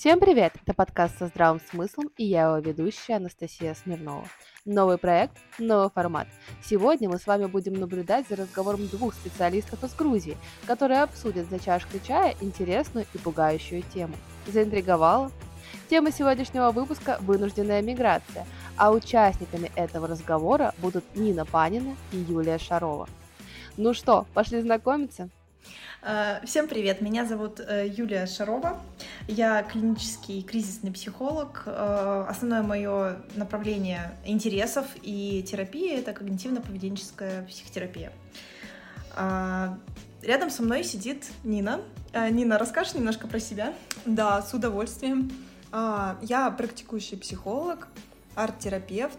Всем привет! Это подкаст со здравым смыслом и я его ведущая Анастасия Смирнова. Новый проект, новый формат. Сегодня мы с вами будем наблюдать за разговором двух специалистов из Грузии, которые обсудят за чашкой чая интересную и пугающую тему. Заинтриговала? Тема сегодняшнего выпуска – вынужденная миграция, а участниками этого разговора будут Нина Панина и Юлия Шарова. Ну что, пошли знакомиться? Э, всем привет, меня зовут э, Юлия Шарова, я клинический кризисный психолог. Э, основное мое направление интересов и терапии — это когнитивно-поведенческая психотерапия. Рядом со мной сидит Нина. Нина, расскажешь немножко про себя? Да, с удовольствием. Я практикующий психолог, арт-терапевт.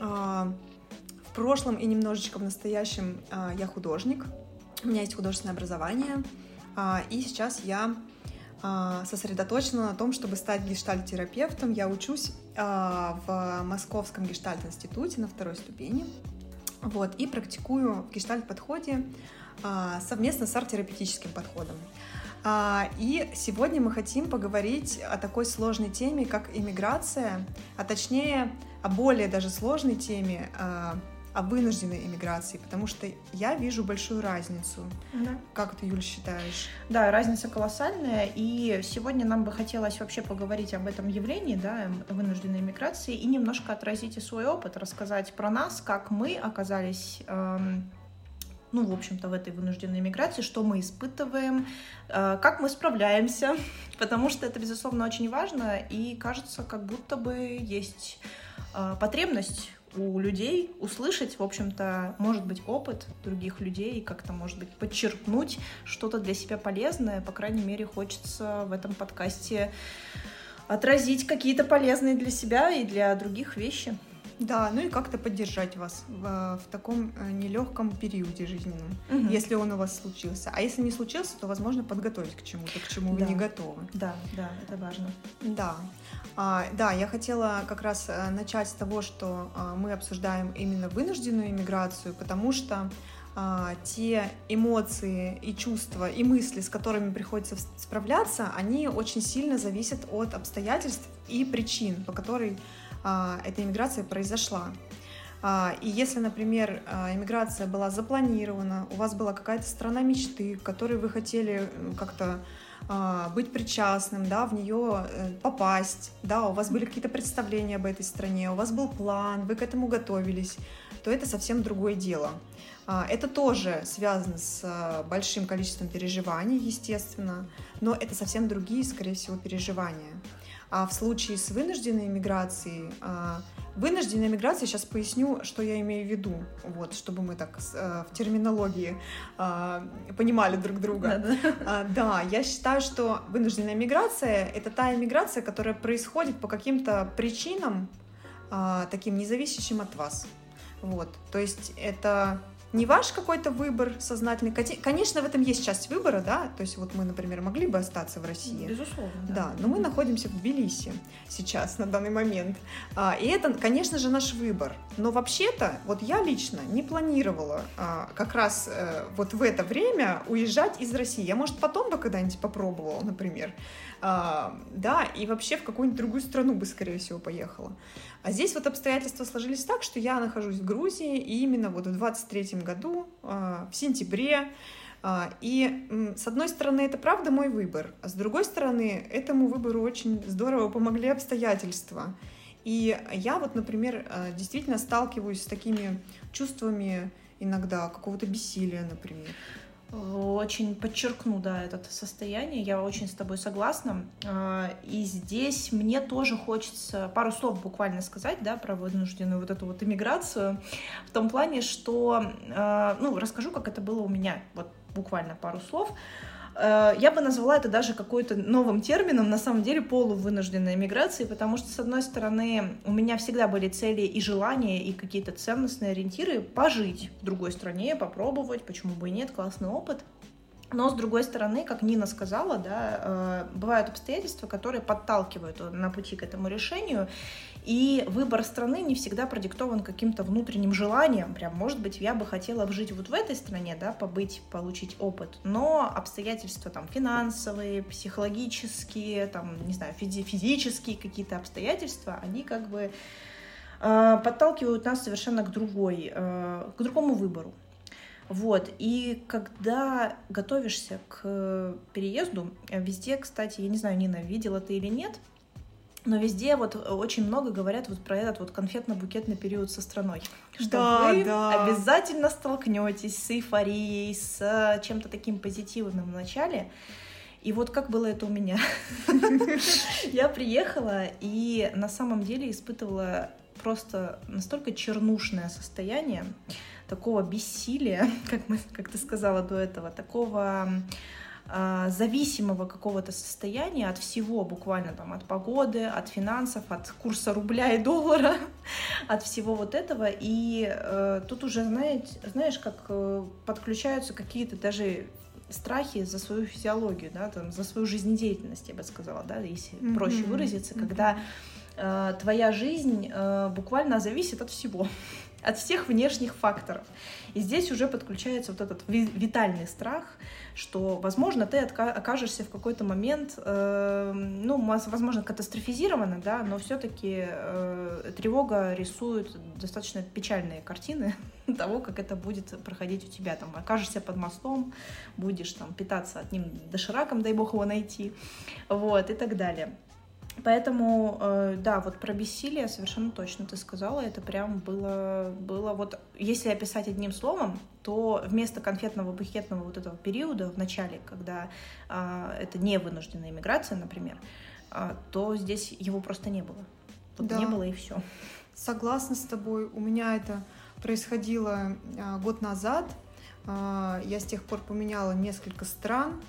В прошлом и немножечко в настоящем я художник — у меня есть художественное образование, а, и сейчас я а, сосредоточена на том, чтобы стать гештальт-терапевтом. Я учусь а, в Московском гештальт-институте на второй ступени. Вот, и практикую в гештальт-подходе совместно с арт-терапевтическим подходом. И сегодня мы хотим поговорить о такой сложной теме, как иммиграция, а точнее о более даже сложной теме о вынужденной иммиграции, потому что я вижу большую разницу. Да. Как ты, Юль, считаешь? Да, разница колоссальная, и сегодня нам бы хотелось вообще поговорить об этом явлении, да, вынужденной иммиграции, и немножко отразить и свой опыт, рассказать про нас, как мы оказались эм, ну, в общем-то, в этой вынужденной миграции, что мы испытываем, э, как мы справляемся, потому что это, безусловно, очень важно, и кажется, как будто бы есть э, потребность у людей услышать, в общем-то, может быть, опыт других людей, как-то, может быть, подчеркнуть что-то для себя полезное. По крайней мере, хочется в этом подкасте отразить какие-то полезные для себя и для других вещи. Да, ну и как-то поддержать вас в, в таком э, нелегком периоде жизненном, угу. если он у вас случился. А если не случился, то, возможно, подготовить к чему-то, к чему да. вы не готовы. Да, да, это важно. Да. А, да, я хотела как раз э, начать с того, что а, мы обсуждаем именно вынужденную иммиграцию, потому что а, те эмоции и чувства и мысли, с которыми приходится справляться, они очень сильно зависят от обстоятельств и причин, по которой эта иммиграция произошла. А, и если, например, а, иммиграция была запланирована, у вас была какая-то страна мечты, к которой вы хотели как-то быть причастным, да, в нее э, попасть, да, у вас были какие-то представления об этой стране, у вас был план, вы к этому готовились, то это совсем другое дело. Это тоже связано с большим количеством переживаний, естественно, но это совсем другие, скорее всего, переживания. А в случае с вынужденной иммиграцией, а, вынужденная иммиграция, сейчас поясню, что я имею в виду, вот, чтобы мы так э, в терминологии а, понимали друг друга. Да, да. да, я считаю, что вынужденная иммиграция — это та иммиграция, которая происходит по каким-то причинам, таким независящим от вас. Вот, то есть это не ваш какой-то выбор сознательный. Конечно, в этом есть часть выбора, да, то есть вот мы, например, могли бы остаться в России. Безусловно. Да, да но мы находимся в Тбилиси сейчас, на данный момент. А, и это, конечно же, наш выбор. Но вообще-то, вот я лично не планировала а, как раз а, вот в это время уезжать из России. Я, может, потом бы когда-нибудь попробовала, например. А, да, и вообще в какую-нибудь другую страну бы, скорее всего, поехала. А здесь вот обстоятельства сложились так, что я нахожусь в Грузии, и именно вот в 23 году, а, в сентябре, а, и с одной стороны, это правда мой выбор, а с другой стороны, этому выбору очень здорово помогли обстоятельства. И я вот, например, а, действительно сталкиваюсь с такими чувствами иногда какого-то бессилия, например очень подчеркну, да, это состояние. Я очень с тобой согласна. А, и здесь мне тоже хочется пару слов буквально сказать, да, про вынужденную вот эту вот иммиграцию. В том плане, что, а, ну, расскажу, как это было у меня. Вот буквально пару слов. Э, я бы назвала это даже какой-то новым термином, на самом деле полувынужденной миграции, потому что, с одной стороны, у меня всегда были цели и желания, и какие-то ценностные ориентиры пожить в другой стране, попробовать, почему бы и нет, классный опыт. Но, с другой стороны, как Нина сказала, да, э, бывают обстоятельства, которые подталкивают на пути к этому решению, и выбор страны не всегда продиктован каким-то внутренним желанием. Прям, может быть, я бы хотела жить вот в этой стране, да, побыть, получить опыт, но обстоятельства там финансовые, психологические, там, не знаю, физи- физические какие-то обстоятельства, они как бы э, подталкивают нас совершенно к другой, э, к другому выбору. Вот, и когда готовишься к переезду, везде, кстати, я не знаю, Нина, видела ты или нет, но везде вот очень много говорят вот про этот вот конфетно-букетный период со страной. Что да, вы да. обязательно столкнетесь с эйфорией, с э, чем-то таким позитивным в начале. И вот как было это у меня. Я приехала и на самом деле испытывала просто настолько чернушное состояние, такого бессилия, как, мы, как ты сказала до этого, такого зависимого какого-то состояния от всего, буквально там от погоды, от финансов, от курса рубля и доллара, от всего вот этого. И э, тут уже, знаете, знаешь, как э, подключаются какие-то даже страхи за свою физиологию, да, там, за свою жизнедеятельность, я бы сказала, да, если mm-hmm. проще выразиться, mm-hmm. когда э, твоя жизнь э, буквально зависит от всего от всех внешних факторов. И здесь уже подключается вот этот витальный страх, что, возможно, ты окажешься в какой-то момент, э, ну, возможно, катастрофизированно, да, но все-таки э, тревога рисует достаточно печальные картины того, как это будет проходить у тебя. Там окажешься под мостом, будешь там питаться одним дошираком, дай бог его найти, вот, и так далее. Поэтому, э, да, вот про бессилие совершенно точно ты сказала, это прям было, было вот, если описать одним словом, то вместо конфетного букетного вот этого периода в начале, когда э, это не вынужденная иммиграция, например, э, то здесь его просто не было. Вот да. не было и все. Согласна с тобой. У меня это происходило э, год назад. Э, я с тех пор поменяла несколько стран.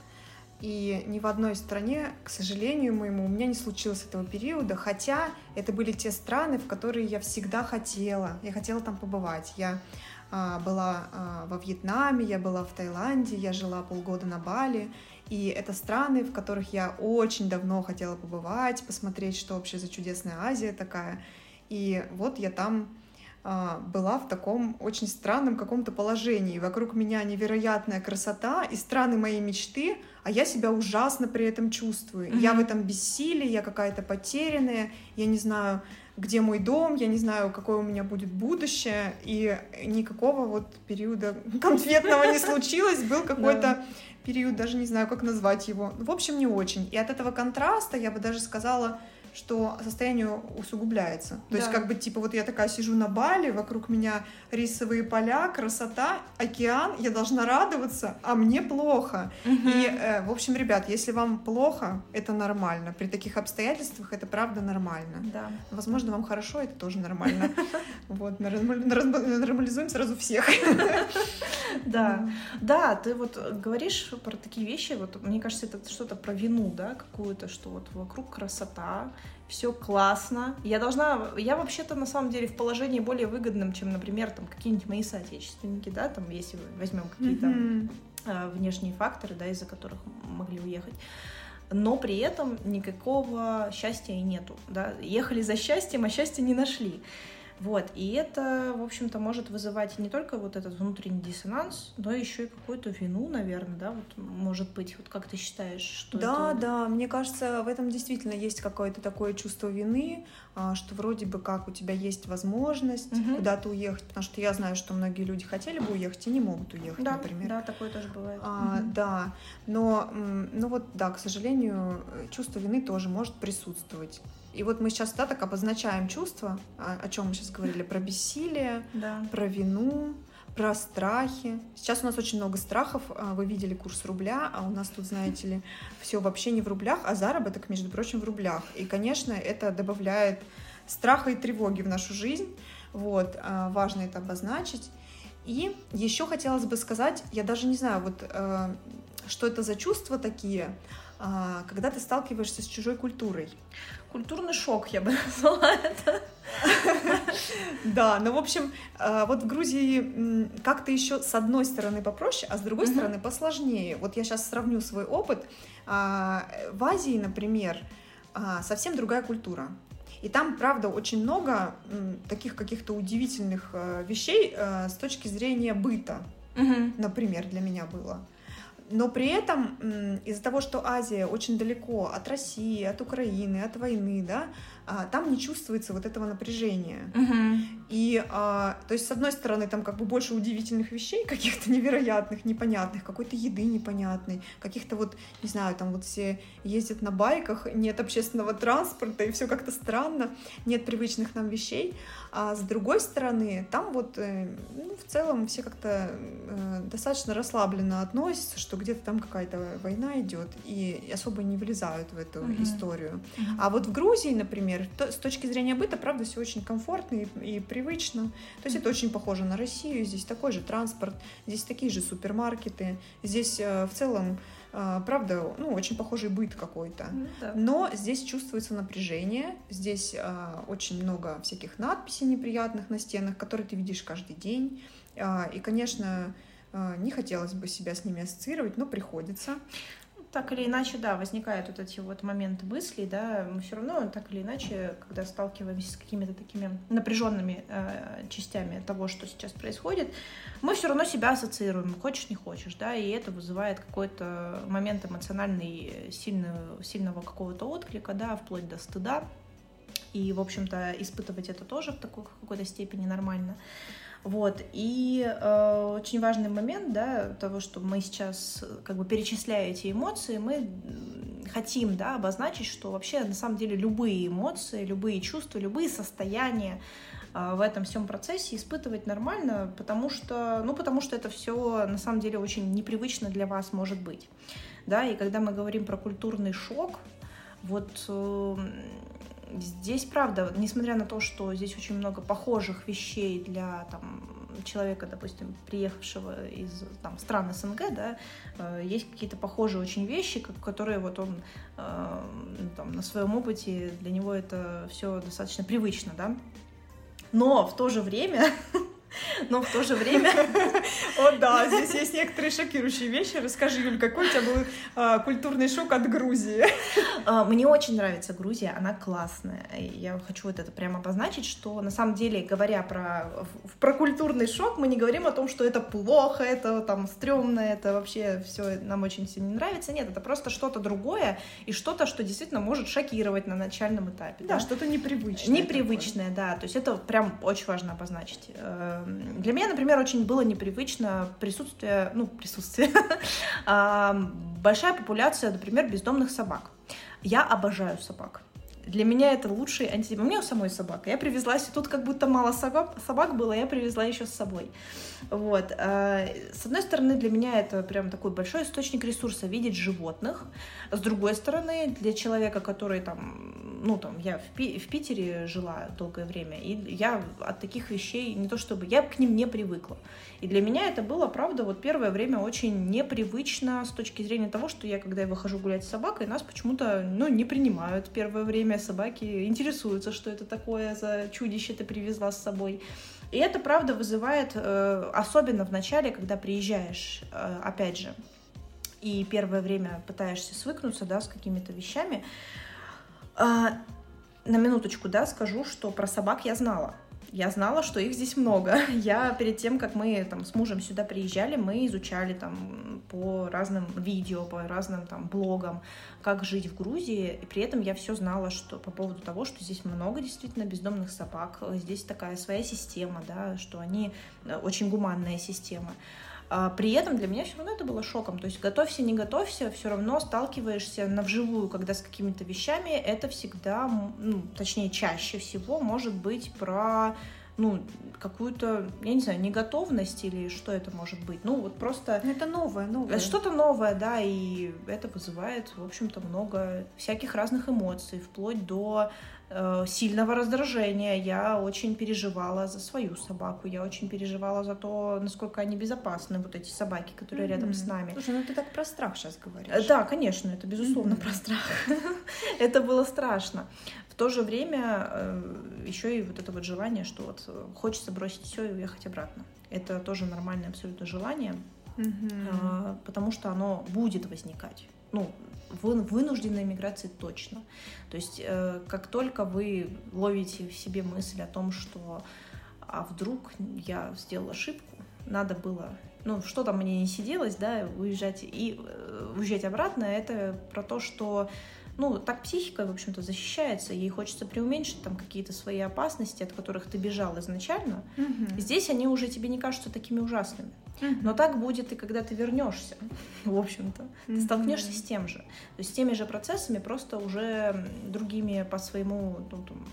И ни в одной стране, к сожалению моему, у меня не случилось этого периода, хотя это были те страны, в которые я всегда хотела. Я хотела там побывать. Я а, была а, во Вьетнаме, я была в Таиланде, я жила полгода на Бали. И это страны, в которых я очень давно хотела побывать, посмотреть, что вообще за чудесная Азия такая. И вот я там а, была в таком очень странном каком-то положении. Вокруг меня невероятная красота и страны моей мечты, а я себя ужасно при этом чувствую. Mm-hmm. Я в этом бессилии, я какая-то потерянная, я не знаю, где мой дом, я не знаю, какое у меня будет будущее, и никакого вот периода конфетного не случилось, был какой-то период, даже не знаю, как назвать его. В общем, не очень. И от этого контраста, я бы даже сказала, что состояние усугубляется. То да. есть как бы типа вот я такая сижу на Бали, вокруг меня рисовые поля, красота, океан, я должна радоваться, а мне плохо. Угу. И, э, в общем, ребят, если вам плохо, это нормально. При таких обстоятельствах это правда нормально. Да. Возможно, вам хорошо, это тоже нормально. Вот, нормализуем сразу всех. Да, да, ты вот говоришь про такие вещи, вот мне кажется, это что-то про вину, да, какую-то, что вот вокруг красота, все классно. Я должна, я вообще-то на самом деле в положении более выгодном, чем, например, там какие-нибудь мои соотечественники, да, там, если возьмем какие-то mm-hmm. э, внешние факторы, да, из-за которых могли уехать. Но при этом никакого счастья и нету, да. Ехали за счастьем, а счастья не нашли. Вот, и это, в общем-то, может вызывать не только вот этот внутренний диссонанс, но еще и какую-то вину, наверное, да, вот может быть, вот как ты считаешь, что Да, это... да, мне кажется, в этом действительно есть какое-то такое чувство вины, а, что вроде бы как у тебя есть возможность угу. куда-то уехать, потому что я знаю, что многие люди хотели бы уехать и не могут уехать, да, например. Да, такое тоже бывает. А, угу. Да, но, ну вот, да, к сожалению, чувство вины тоже может присутствовать. И вот мы сейчас да, так обозначаем чувства, о, о чем мы сейчас говорили, про бессилие, да. про вину, про страхи. Сейчас у нас очень много страхов. А, вы видели курс рубля, а у нас тут, знаете ли, все вообще не в рублях, а заработок, между прочим, в рублях. И, конечно, это добавляет страха и тревоги в нашу жизнь. Вот, а, важно это обозначить. И еще хотелось бы сказать, я даже не знаю, вот э, что это за чувства такие, а, когда ты сталкиваешься с чужой культурой. Культурный шок, я бы назвала это. Да, ну, в общем, э, вот в Грузии как-то еще с одной стороны попроще, а с другой стороны посложнее. Вот я сейчас сравню свой опыт. А, в Азии, например, а, совсем другая культура. И там, правда, очень много таких каких-то удивительных э, вещей э, с точки зрения быта, например, для меня было. Но при этом из-за того, что Азия очень далеко от России, от Украины, от войны, да, там не чувствуется вот этого напряжения. Угу. И, а, то есть, с одной стороны, там как бы больше удивительных вещей, каких-то невероятных, непонятных, какой-то еды непонятной, каких-то вот, не знаю, там вот все ездят на байках, нет общественного транспорта, и все как-то странно, нет привычных нам вещей. А с другой стороны, там вот, э, ну, в целом все как-то э, достаточно расслабленно относятся, что где-то там какая-то война идет, и особо не влезают в эту угу. историю. Угу. А вот в Грузии, например, например. То, с точки зрения быта, правда, все очень комфортно и, и привычно. То есть это очень похоже на Россию. Здесь такой же транспорт, здесь такие же супермаркеты. Здесь э, в целом Uh, правда, ну, очень похожий быт какой-то. Ну, да. Но здесь чувствуется напряжение, здесь uh, очень много всяких надписей неприятных на стенах, которые ты видишь каждый день. Uh, и, конечно, не хотелось бы себя с ними ассоциировать, но приходится так или иначе, да, возникают вот эти вот моменты мыслей, да, мы все равно так или иначе, когда сталкиваемся с какими-то такими напряженными э, частями того, что сейчас происходит, мы все равно себя ассоциируем, хочешь не хочешь, да, и это вызывает какой-то момент эмоциональный, сильного, сильного какого-то отклика, да, вплоть до стыда, и, в общем-то, испытывать это тоже в такой какой-то степени нормально. Вот. И э, очень важный момент, да, того, что мы сейчас, как бы перечисляя эти эмоции, мы хотим, да, обозначить, что вообще на самом деле любые эмоции, любые чувства, любые состояния э, в этом всем процессе испытывать нормально, потому что, ну, потому что это все на самом деле очень непривычно для вас может быть, да, и когда мы говорим про культурный шок, вот э, Здесь, правда, несмотря на то, что здесь очень много похожих вещей для там, человека, допустим, приехавшего из там, стран СНГ, да, э, есть какие-то похожие очень вещи, которые вот он э, там, на своем опыте, для него это все достаточно привычно, да. Но в то же время но в то же время... О, да, здесь есть некоторые шокирующие вещи. Расскажи, Юль, какой у тебя был а, культурный шок от Грузии? А, мне очень нравится Грузия, она классная. Я хочу вот это прямо обозначить, что на самом деле, говоря про, про культурный шок, мы не говорим о том, что это плохо, это там стрёмно, это вообще все нам очень сильно не нравится. Нет, это просто что-то другое и что-то, что действительно может шокировать на начальном этапе. Да, да? что-то непривычное. Непривычное, такое. да. То есть это прям очень важно обозначить э, для меня, например, очень было непривычно присутствие, ну, присутствие, большая популяция, например, бездомных собак. Я обожаю собак. Для меня это лучший антидем. У меня у самой собака. Я привезла, тут как будто мало собак, собак было, я привезла еще с собой. Вот. Э, с одной стороны, для меня это прям такой большой источник ресурса видеть животных. С другой стороны, для человека, который там, ну там, я в, Пи- в Питере жила долгое время, и я от таких вещей не то чтобы, я к ним не привыкла. И для меня это было, правда, вот первое время очень непривычно с точки зрения того, что я, когда я выхожу гулять с собакой, нас почему-то, ну, не принимают первое время, собаки интересуются, что это такое за чудище ты привезла с собой. И это, правда, вызывает, э, особенно в начале, когда приезжаешь, э, опять же, и первое время пытаешься свыкнуться, да, с какими-то вещами. А, на минуточку, да, скажу, что про собак я знала. Я знала, что их здесь много. Я перед тем, как мы там с мужем сюда приезжали, мы изучали там по разным видео, по разным там блогам, как жить в Грузии. И при этом я все знала, что по поводу того, что здесь много действительно бездомных собак, здесь такая своя система, да, что они э, очень гуманная система. А при этом для меня все равно это было шоком. То есть готовься, не готовься, все равно сталкиваешься на вживую, когда с какими-то вещами, это всегда, ну, точнее, чаще всего может быть про ну, какую-то, я не знаю, неготовность или что это может быть. Ну, вот просто... Это новое, новое. Что-то новое, да, и это вызывает, в общем-то, много всяких разных эмоций, вплоть до сильного раздражения. Я очень переживала за свою собаку, я очень переживала за то, насколько они безопасны, вот эти собаки, которые mm-hmm. рядом с нами. Слушай, ну ты так про страх сейчас говоришь. Э, да, конечно, это безусловно mm-hmm. про страх. это было страшно. то же время э, еще и вот это вот желание, что вот э, хочется бросить все и уехать обратно. Это тоже нормальное абсолютно желание, Мгм. потому что оно будет возникать. Ну, вынужденной миграции точно. То есть, э, как только вы ловите в себе мысль о том, что а вдруг я сделал ошибку, надо было, ну, что там мне не сиделось, да, уезжать и э, уезжать обратно, это про то, что ну, так психика, в общем-то, защищается, ей хочется преуменьшить там какие-то свои опасности, от которых ты бежал изначально. Мгм. Здесь они уже тебе не кажутся такими ужасными. Но так будет и когда ты вернешься, в общем-то. Ты столкнешься с тем же. То есть с теми же процессами, просто уже другими по своему ну, там,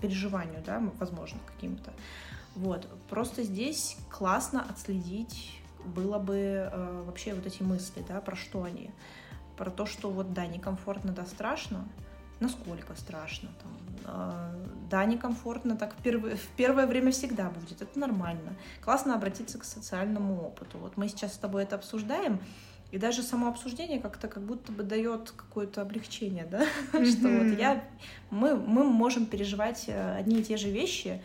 переживанию, да, возможно, каким-то. Вот. Просто здесь классно отследить было бы э, вообще вот эти мысли, да, про что они. Про то, что вот да, некомфортно, да, страшно. Насколько страшно там. э, Да, некомфортно, так в первое, в первое время всегда будет. Это нормально. Классно обратиться к социальному опыту. Вот мы сейчас с тобой это обсуждаем, и даже само обсуждение как-то как будто бы дает какое-то облегчение, да, что вот я, мы, мы можем переживать э, одни и те же вещи,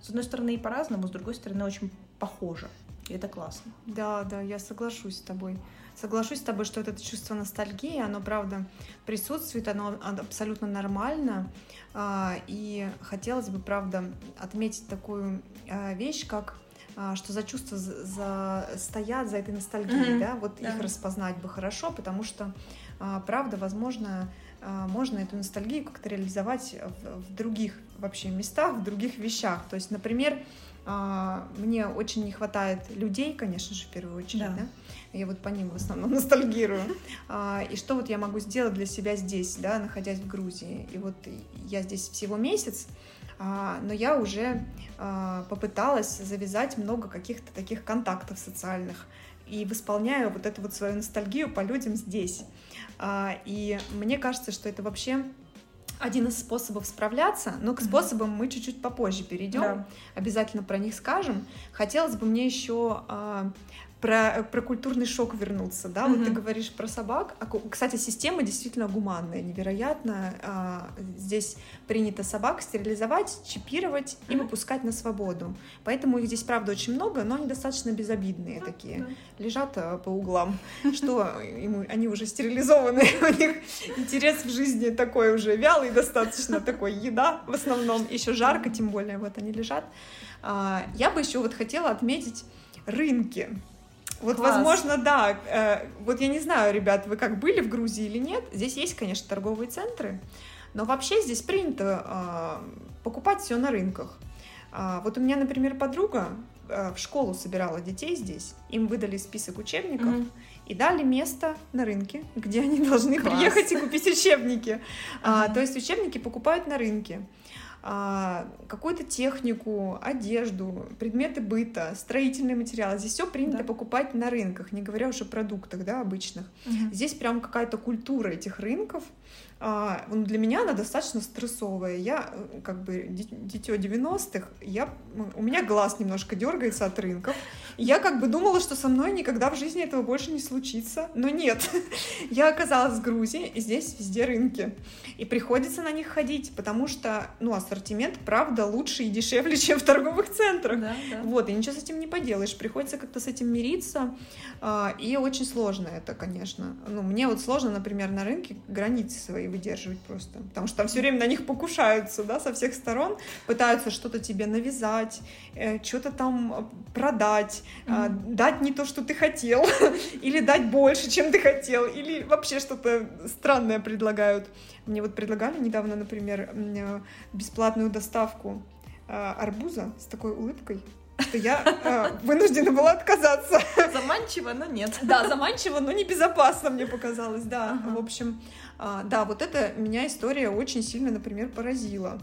с одной стороны и по-разному, с другой стороны очень похоже. И это классно. Да, да, я соглашусь с тобой. Соглашусь с тобой, что вот это чувство ностальгии, оно, правда, присутствует, оно абсолютно нормально. А, И хотелось бы, правда, отметить такую а, вещь, как а, что за чувства за, стоят за этой ностальгией, Мгм, да, вот да. их распознать бы хорошо, потому что, правда, возможно, можно эту ностальгию как-то реализовать в, в других вообще местах, в других вещах. То есть, например, мне очень не хватает людей, конечно же, в первую очередь, Да. да. Я вот по ним в основном ностальгирую. А, И что вот я могу сделать для себя здесь, да, находясь в Грузии. И вот я здесь всего месяц, а, но я уже а, попыталась завязать много каких-то таких контактов социальных и восполняю вот эту вот свою ностальгию по людям здесь. А, И мне кажется, что это вообще один из способов справляться, но к способам мы чуть-чуть попозже перейдем Да. обязательно про них скажем. Хотелось бы мне еще а, про, про культурный шок вернуться, да, вот ты говоришь про собак. А, кстати, система действительно гуманная, невероятно. А, здесь принято собак стерилизовать, чипировать и Мгм. выпускать на свободу. Поэтому их здесь, правда, очень много, но они достаточно безобидные такие. Да. Лежат а, по углам, что ему, они уже стерилизованы, у них интерес в жизни такой уже вялый достаточно, такой еда в основном, еще жарко, тем более, вот они лежат. А, Я бы еще вот хотела отметить рынки. Вот, Класс. возможно, да. э, Вот я не знаю, ребят, вы как были в Грузии или нет. Здесь есть, конечно, торговые центры, но вообще здесь принято а, покупать все на рынках. А, Вот у меня, например, подруга а, в школу собирала детей здесь. Им выдали список учебников Мгм. и дали место на рынке, где они должны Класс. приехать и купить учебники. А, Ага. то есть учебники покупают на рынке. А, какую-то технику, одежду, предметы быта, строительные материалы. Здесь все принято Да. покупать на рынках, не говоря уже о продуктах, да, обычных. Мгм. Здесь прям какая-то культура этих рынков. А, ну, для меня она достаточно стрессовая. Я э, как бы ди- дитё 90-х, я, у меня глаз немножко дергается от рынков. Я как бы думала, что со мной никогда в жизни этого больше не случится. Но нет. Я оказалась в Грузии, и здесь везде рынки. И приходится на них ходить, потому что, ну, ассортимент, правда, лучше и дешевле, чем в торговых центрах. Да, да. Вот, и ничего с этим не поделаешь. Приходится как-то с этим мириться. а, И очень сложно это, конечно. Ну, мне вот сложно, например, на рынке границы свои выдерживать просто. Потому что там все время на них покушаются, да, со всех сторон. Пытаются что-то тебе навязать, э, что-то там э, продать, Мгм. дать не то, что ты хотел, или дать больше, чем ты хотел, или вообще что-то странное предлагают. Мне вот предлагали недавно, например, э, бесплатную доставку арбуза с такой улыбкой, что я э, вынуждена была отказаться. Заманчиво, но нет. Да, заманчиво, но небезопасно мне показалось, да. Ага. В общем, а, да, вот это меня история очень сильно, например, поразила.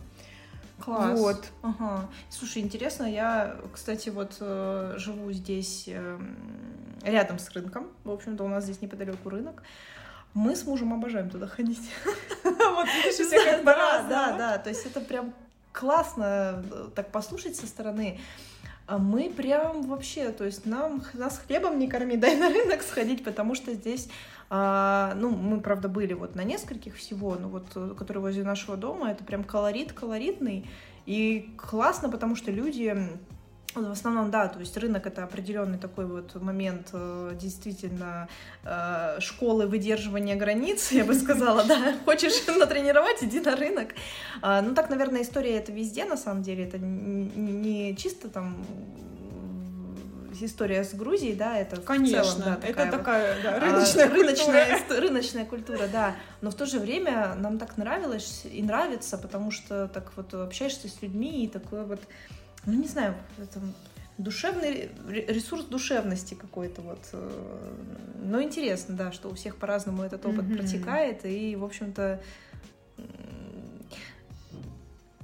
Класс. Вот. Ага. Слушай, интересно, я, кстати, вот э, живу здесь эм, рядом с рынком. В общем-то, у нас здесь неподалеку рынок. Мы с мужем обожаем туда ходить. Вот видишь, всех как да. Да, то есть это прям классно э, так послушать со стороны. А мы прям вообще, то есть нам нас хлебом не корми, дай на рынок сходить, потому что здесь, а, ну, мы, правда, были вот на нескольких всего, но вот, э, которые возле нашего дома, это прям колорит колоритный, и классно, потому что люди в основном, да, то есть рынок это определенный такой вот момент э, действительно э, школы выдерживания границ, я бы сказала, да, хочешь натренировать, иди на рынок. А, ну так, наверное, история это везде, на самом деле, это не чисто там история с Грузией, да, это Конечно, в целом, да, такая это такая да, рыночная, а, рыночная, культура. рыночная культура, да. Но в то же время нам так нравилось и нравится, потому что так вот общаешься с людьми и такое вот ну не знаю, это душевный ресурс душевности какой-то вот. Э, но интересно, да, что у всех по-разному этот опыт mm-hmm. протекает, и, в общем-то,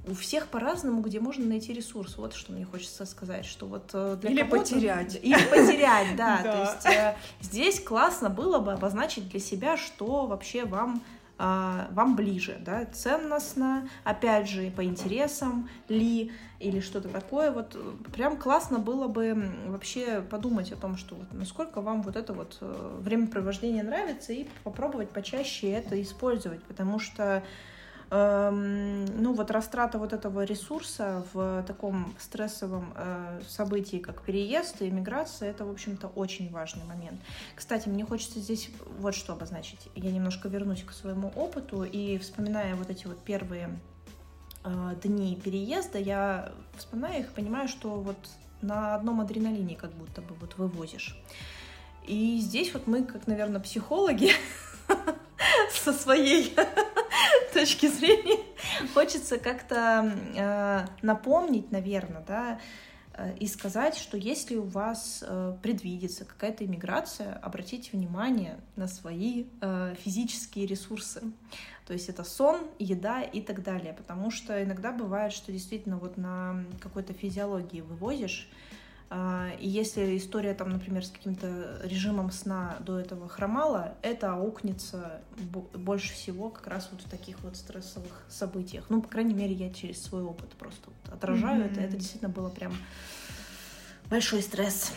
у всех по-разному, где можно найти ресурс. Вот что мне хочется сказать, что вот э, для или потерять, или потерять, да. То есть э, здесь классно было бы обозначить для себя, что вообще вам вам ближе, да, ценностно, опять же, по интересам ли, или что-то такое, вот прям классно было бы вообще подумать о том, что вот насколько вам вот это вот э, времяпровождение нравится, и попробовать почаще это использовать, потому что ну вот растрата вот этого ресурса в таком стрессовом э, событии, как переезд и иммиграция, это, в общем-то, очень важный момент. Кстати, мне хочется здесь вот что обозначить. Я немножко вернусь к своему опыту и вспоминая вот эти вот первые э, дни переезда, я вспоминаю их, понимаю, что вот на одном адреналине как будто бы вот вывозишь. И здесь вот мы, как, наверное, психологи со своей точки зрения хочется как-то э, напомнить, наверное, да, э, и сказать, что если у вас э, предвидится какая-то иммиграция, обратите внимание на свои э, физические ресурсы. То есть это сон, еда и так далее. Потому что иногда бывает, что действительно вот на какой-то физиологии вывозишь, и если история там, например, с каким-то режимом сна до этого хромала, это аукнется больше всего как раз вот в таких вот стрессовых событиях. Ну, по крайней мере, я через свой опыт просто вот отражаю mm-hmm. это. Это действительно было прям большой стресс.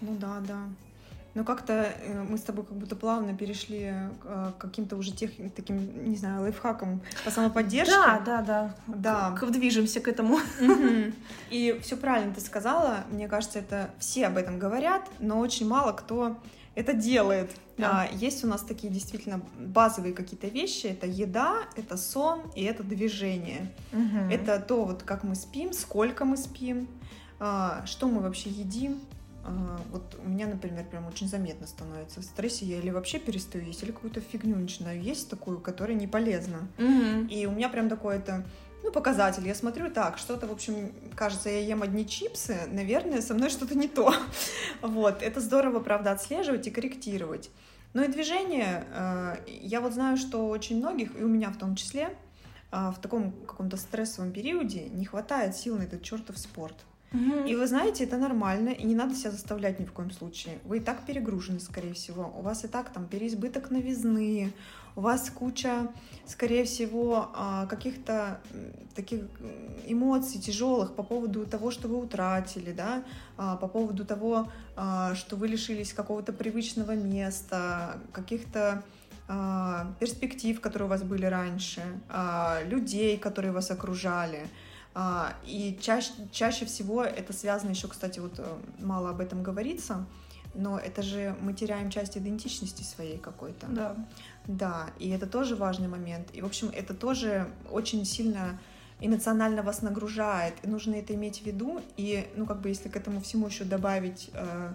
Ну да, да. Но как-то э, мы с тобой как будто плавно перешли э, к каким-то уже тех, таким, не знаю, лайфхакам по самоподдержке. Да, да, да. Да. К, движемся к этому. И все правильно ты сказала. Мне кажется, это все об этом говорят, но очень мало кто это делает. Да. А, есть у нас такие действительно базовые какие-то вещи. Это еда, это сон и это движение. Угу. Это то, вот как мы спим, сколько мы спим, а, что мы вообще едим. А, вот у меня, например, прям очень заметно становится в стрессе, я или вообще перестаю есть, или какую-то фигню начинаю есть такую, которая не полезна. Угу. И у меня прям такое это ну, показатель. Я смотрю, так, что-то, в общем, кажется, я ем одни чипсы, наверное, со мной что-то не то. Вот, это здорово, правда, отслеживать и корректировать. Ну и движение, э, я вот знаю, что очень многих, и у меня в том числе, э, в таком каком-то стрессовом периоде не хватает сил на этот чертов спорт. Угу. И вы знаете, это нормально, и не надо себя заставлять ни в коем случае. Вы и так перегружены, скорее всего. У вас и так там переизбыток новизны, у вас куча, скорее всего, а, каких-то таких эмоций тяжелых по поводу того, что вы утратили, да, а, по поводу того, а, что вы лишились какого-то привычного места, каких-то перспектив, которые у вас были раньше, людей, которые вас окружали. А, и чаще, чаще всего это связано еще, кстати, вот э, мало об этом говорится, но это же мы теряем часть идентичности своей какой-то. Да. Да, и это тоже важный момент. И, в общем, это тоже очень сильно эмоционально вас нагружает, и нужно это иметь в виду. И, ну, как бы, если к этому всему еще добавить э,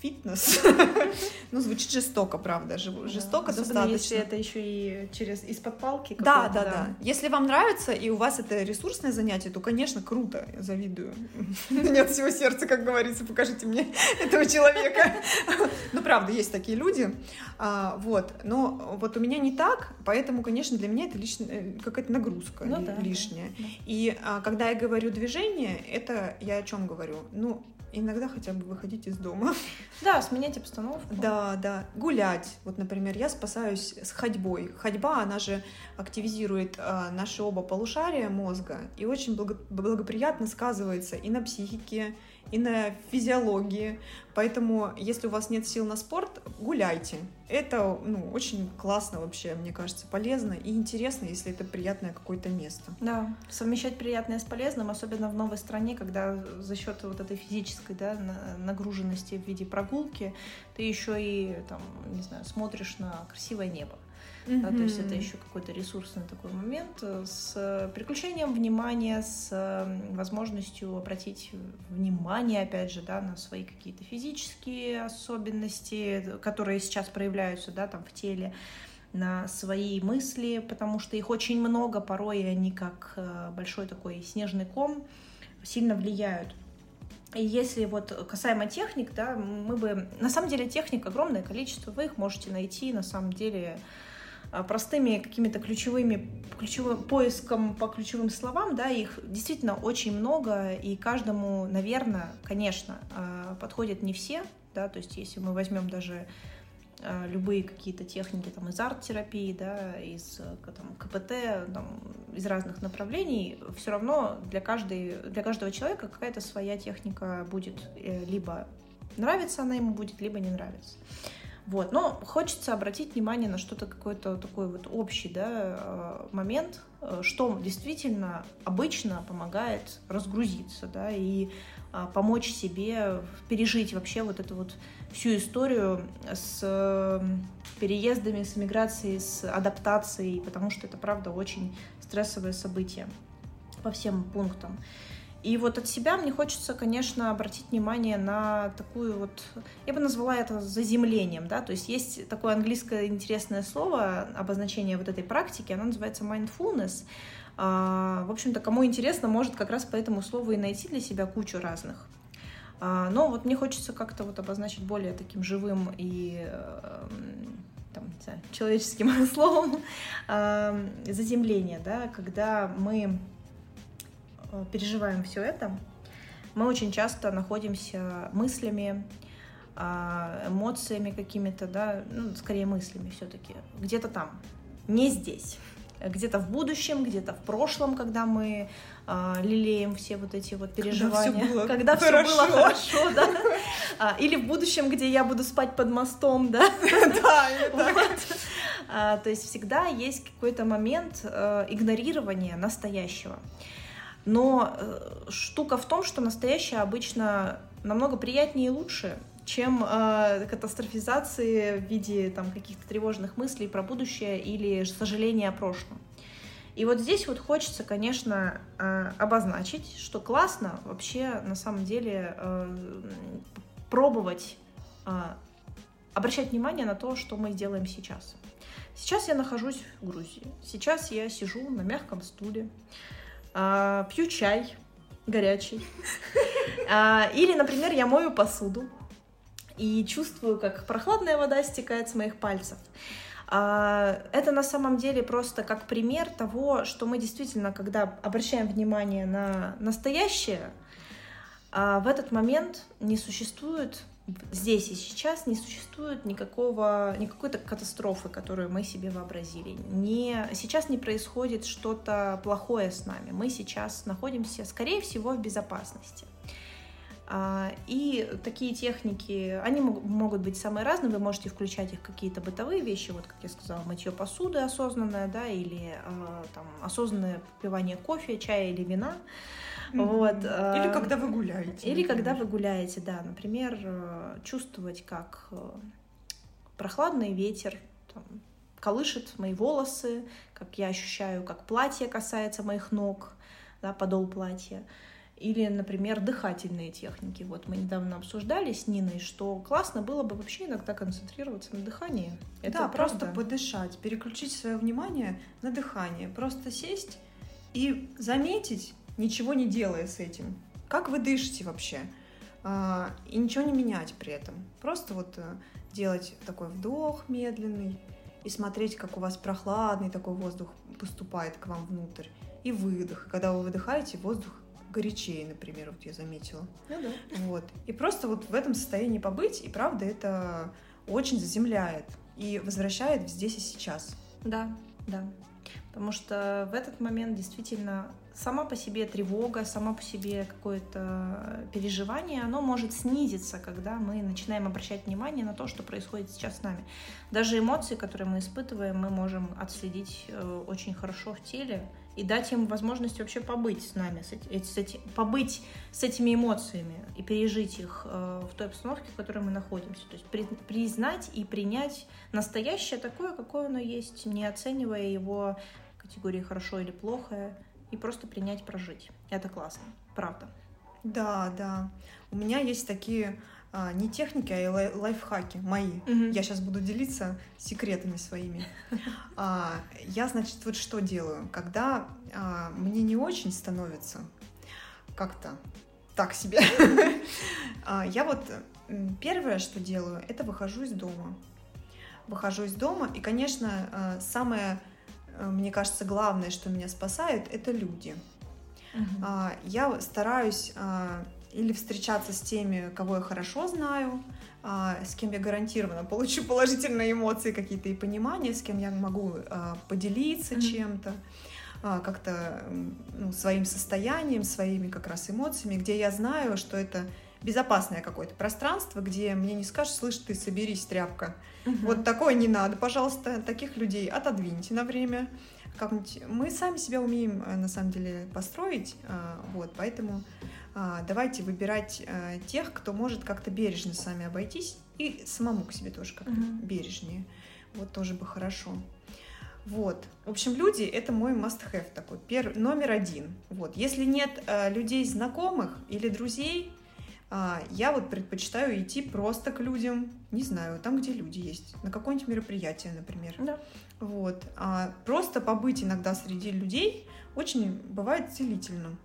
фитнес. ну, звучит жестоко, правда, жестоко достаточно. если это еще и через из-под палки. Да, да, да. Если вам нравится, и у вас это ресурсное занятие, то, конечно, круто, я завидую. Нет всего сердца, как говорится, покажите мне этого человека. ну, правда, есть такие люди. А, вот, но вот у меня не так, поэтому, конечно, для меня это лишняя, какая-то нагрузка ну, да, лишняя. Да, да. И а, когда я говорю движение, это я о чем говорю? Ну, иногда хотя бы выходить из дома. Да, сменять обстановку. Да, да. Гулять. Вот, например, я спасаюсь с ходьбой. Ходьба, она же активизирует а, наши оба полушария мозга и очень благо- благоприятно сказывается и на психике, и на физиологии. Поэтому, если у вас нет сил на спорт, гуляйте. Это ну, очень классно вообще, мне кажется, полезно и интересно, если это приятное какое-то место. Да, совмещать приятное с полезным, особенно в новой стране, когда за счет вот этой физической да, нагруженности в виде прогулки ты еще и там, не знаю, смотришь на красивое небо. Mm-hmm. Да, то есть это еще какой-то ресурсный такой момент э, с переключением внимания, с возможностью обратить внимание, опять же, да, на свои какие-то физические особенности, которые сейчас проявляются, да, там в теле на свои мысли, потому что их очень много, порой и они как э, большой такой снежный ком сильно влияют. И если вот касаемо техник, да, мы бы... На самом деле техник огромное количество, вы их можете найти, на самом деле, простыми какими-то ключевыми, ключевым поиском по ключевым словам, да, их действительно очень много, и каждому, наверное, конечно, а, подходят не все, да, то есть если мы возьмем даже а, любые какие-то техники там из арт-терапии, да, из там, КПТ, там, из разных направлений, все равно для, каждой, для каждого человека какая-то своя техника будет э, либо нравится она ему будет, либо не нравится. Вот. Но хочется обратить внимание на что-то какой-то такой вот общий да, э, момент, э, что действительно обычно помогает разгрузиться да, и а, помочь себе пережить вообще вот эту вот всю историю с переездами, с миграцией, с адаптацией, потому что это, правда, очень стрессовое событие по всем пунктам. И вот от себя мне хочется, конечно, обратить внимание на такую вот, я бы назвала это заземлением, да, то есть есть такое английское интересное слово, обозначение вот этой практики, оно называется mindfulness. А, в общем-то, кому интересно, может как раз по этому слову и найти для себя кучу разных. А, но вот мне хочется как-то вот обозначить более таким живым и эм, там, не знаю, человеческим словом заземление, да, когда мы Э, переживаем все это, мы очень часто находимся мыслями, а, эмоциями какими-то, да, ну, скорее мыслями все-таки, где-то там, не здесь. Где-то в будущем, где-то в прошлом, когда мы а, лелеем все вот эти вот переживания, когда все было, когда хорошо. Все было хорошо, да, а, или в будущем, где я буду спать под мостом, да, да, а, то есть всегда есть какой-то момент э, игнорирования настоящего. Но э, штука в том, что настоящее обычно намного приятнее и лучше, чем э, катастрофизации в виде там, каких-то тревожных мыслей про будущее или сожаления о прошлом. И вот здесь вот хочется, конечно, э, обозначить, что классно вообще на самом деле э, пробовать обращать внимание на то, что мы делаем сейчас. Сейчас я нахожусь в Грузии. Сейчас я сижу на мягком стуле а, пью чай горячий. А, или, например, я мою посуду и чувствую, как прохладная вода стекает с моих пальцев. А, это на самом деле просто как пример того, что мы действительно, когда обращаем внимание на настоящее, в этот момент не существует здесь и сейчас не существует никакого, никакой-то катастрофы, которую мы себе вообразили. Не, сейчас не происходит что-то плохое с нами. Мы сейчас находимся, скорее всего, в безопасности. А, и такие техники, они могут быть самые разные, вы можете включать их какие-то бытовые вещи, вот как я сказала, мытье посуды осознанное, да, или а, там осознанное попивание кофе, чая или вина. Вот. Или э, когда вы гуляете. Или например. когда вы гуляете, да. Например, э, чувствовать, как э, прохладный ветер там, колышет мои волосы, как я ощущаю, как платье касается моих ног, да, подол платья. Или, например, дыхательные техники. Вот мы недавно обсуждали с Ниной, что классно было бы вообще иногда концентрироваться на дыхании. Это да, правда. просто подышать, переключить свое внимание на дыхание. Просто сесть и заметить, ничего не делая с этим. Как вы дышите вообще? А, и ничего не менять при этом. Просто вот э, делать такой вдох медленный и смотреть, как у вас прохладный такой воздух поступает к вам внутрь. И выдох. И когда вы выдыхаете, воздух горячее, например, вот я заметила. Ну да. Вот. И просто вот в этом состоянии побыть, и правда это очень заземляет и возвращает здесь и сейчас. Да, да. Потому что в этот момент действительно сама по себе тревога, сама по себе какое-то переживание, оно может снизиться, когда мы начинаем обращать внимание на то, что происходит сейчас с нами. Даже эмоции, которые мы испытываем, мы можем отследить э, очень хорошо в теле и дать им возможность вообще побыть с нами, с эти, с эти, побыть с этими эмоциями и пережить их э, в той обстановке, в которой мы находимся. То есть при, признать и принять настоящее такое, какое оно есть, не оценивая его категории хорошо или плохо, и просто принять, прожить. Это классно, правда. Да, да. У меня есть такие а, не техники, а лай- лайфхаки мои. Мгм. Я сейчас буду делиться секретами своими. А, я, значит, вот что делаю, когда а, мне не очень становится как-то так себе. А, я вот первое, что делаю, это выхожу из дома. Выхожу из дома, и, конечно, а, самое, мне кажется, главное, что меня спасает, это люди. А, Я стараюсь а, или встречаться с теми, кого я хорошо знаю, а, с кем я гарантированно получу положительные эмоции какие-то и понимания, с кем я могу поделиться Мгм. чем-то, как-то ну, своим состоянием, своими как раз эмоциями, где я знаю, что это безопасное какое-то пространство, где мне не скажут, слышь, ты соберись, тряпка. Мгм. Вот такое не надо, пожалуйста, таких людей отодвиньте на время. Как-нибудь. Мы сами себя умеем, э, на самом деле, построить, а, вот, поэтому а, давайте выбирать а, тех, кто может как-то бережно с вами обойтись и самому к себе тоже как-то Мгм. бережнее. Вот тоже бы хорошо. Вот. В общем, люди — это мой must-have такой, пер... номер один. Вот. Если нет э, людей знакомых или друзей, а, я вот предпочитаю идти просто к людям, не знаю, там, где люди есть, на какое-нибудь мероприятие, например. Да. Вот. А просто побыть иногда среди людей очень бывает целительным.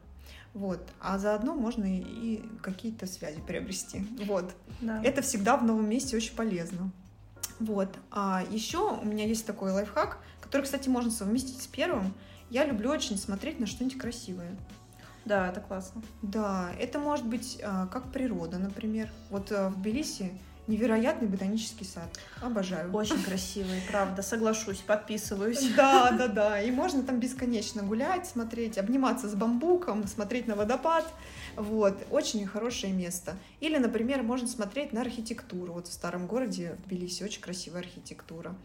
Вот. А заодно можно и, и какие-то связи приобрести. Вот. Да. Это всегда в новом месте очень полезно. Вот. А еще у меня есть такой лайфхак, который, кстати, можно совместить с первым. Я люблю очень смотреть на что-нибудь красивое. Да, это классно. Да, это может быть а, как природа, например. Вот а, в Тбилиси невероятный ботанический сад. Обожаю. Очень красивый, правда, соглашусь, подписываюсь. Да, да, да. И можно там бесконечно гулять, смотреть, обниматься с бамбуком, смотреть на водопад. Вот. Очень хорошее место. Или, например, можно смотреть на архитектуру. Вот в старом городе, в Тбилиси, очень красивая архитектура.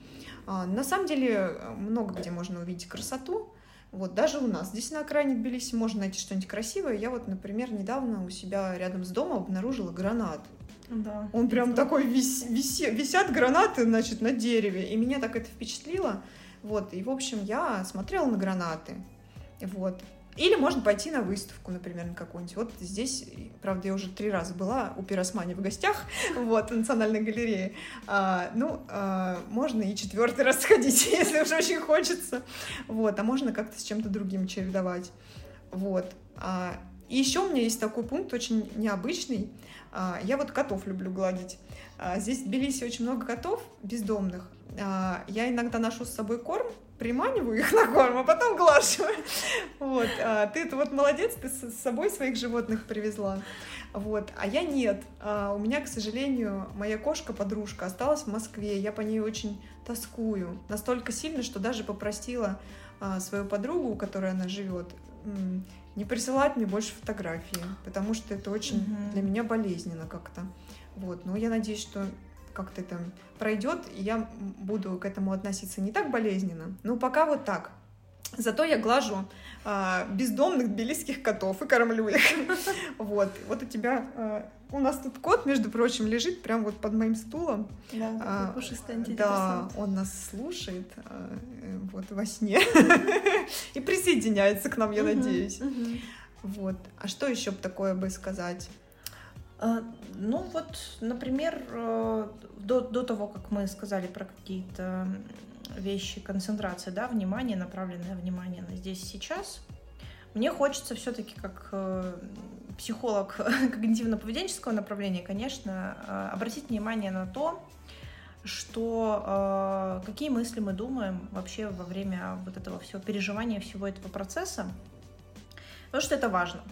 А, на самом деле, много где можно увидеть красоту. Вот, даже у нас здесь на окраине Тбилиси можно найти что-нибудь красивое. Я вот, например, недавно у себя рядом с домом обнаружила гранат. Да. Он прям Да. такой вис- висе- висят гранаты, значит, на дереве. И меня так это впечатлило. Вот, и, в общем, я смотрела на гранаты. Вот. Или можно пойти на выставку, например, на какую-нибудь. Вот здесь, правда, я уже три раза была у Пиросмани в гостях, вот, в Национальной галерее. А, ну, а, можно и четвертый раз сходить, если уже очень хочется. Вот, а можно как-то с чем-то другим чередовать. Вот. А, и еще у меня есть такой пункт очень необычный. А, Я вот котов люблю гладить. А, Здесь в Тбилиси очень много котов бездомных. А, Я иногда ношу с собой корм, приманиваю их на корм, а потом глажу. Вот. а Ты это вот молодец, ты с собой своих животных привезла. Вот. А я нет. А, У меня, к сожалению, моя кошка-подружка осталась в Москве. Я по ней очень тоскую. Настолько сильно, что даже попросила а, свою подругу, у которой она живет, не присылать мне больше фотографии, потому что это очень Мгм. для меня болезненно как-то. Вот, но я надеюсь, что как-то это пройдет, и я буду к этому относиться не так болезненно. Но пока вот так. Зато я глажу а, бездомных тбилисских котов и кормлю их. Вот. Вот у тебя... а, У нас тут кот, между прочим, лежит прямо вот под моим стулом. Да, А, Да, он нас слушает а, э, вот во сне и присоединяется к нам, я надеюсь. Вот. А что еще б такое бы сказать? А, Ну вот, например, э, до, до того, как мы сказали про какие-то вещи, концентрация, да, внимание, направленное внимание на здесь сейчас, мне хочется все-таки как э, психолог когнитивно-поведенческого направления, конечно, э, обратить внимание на то, что э, какие мысли мы думаем вообще во время вот этого всего переживания всего этого процесса, потому что это важно.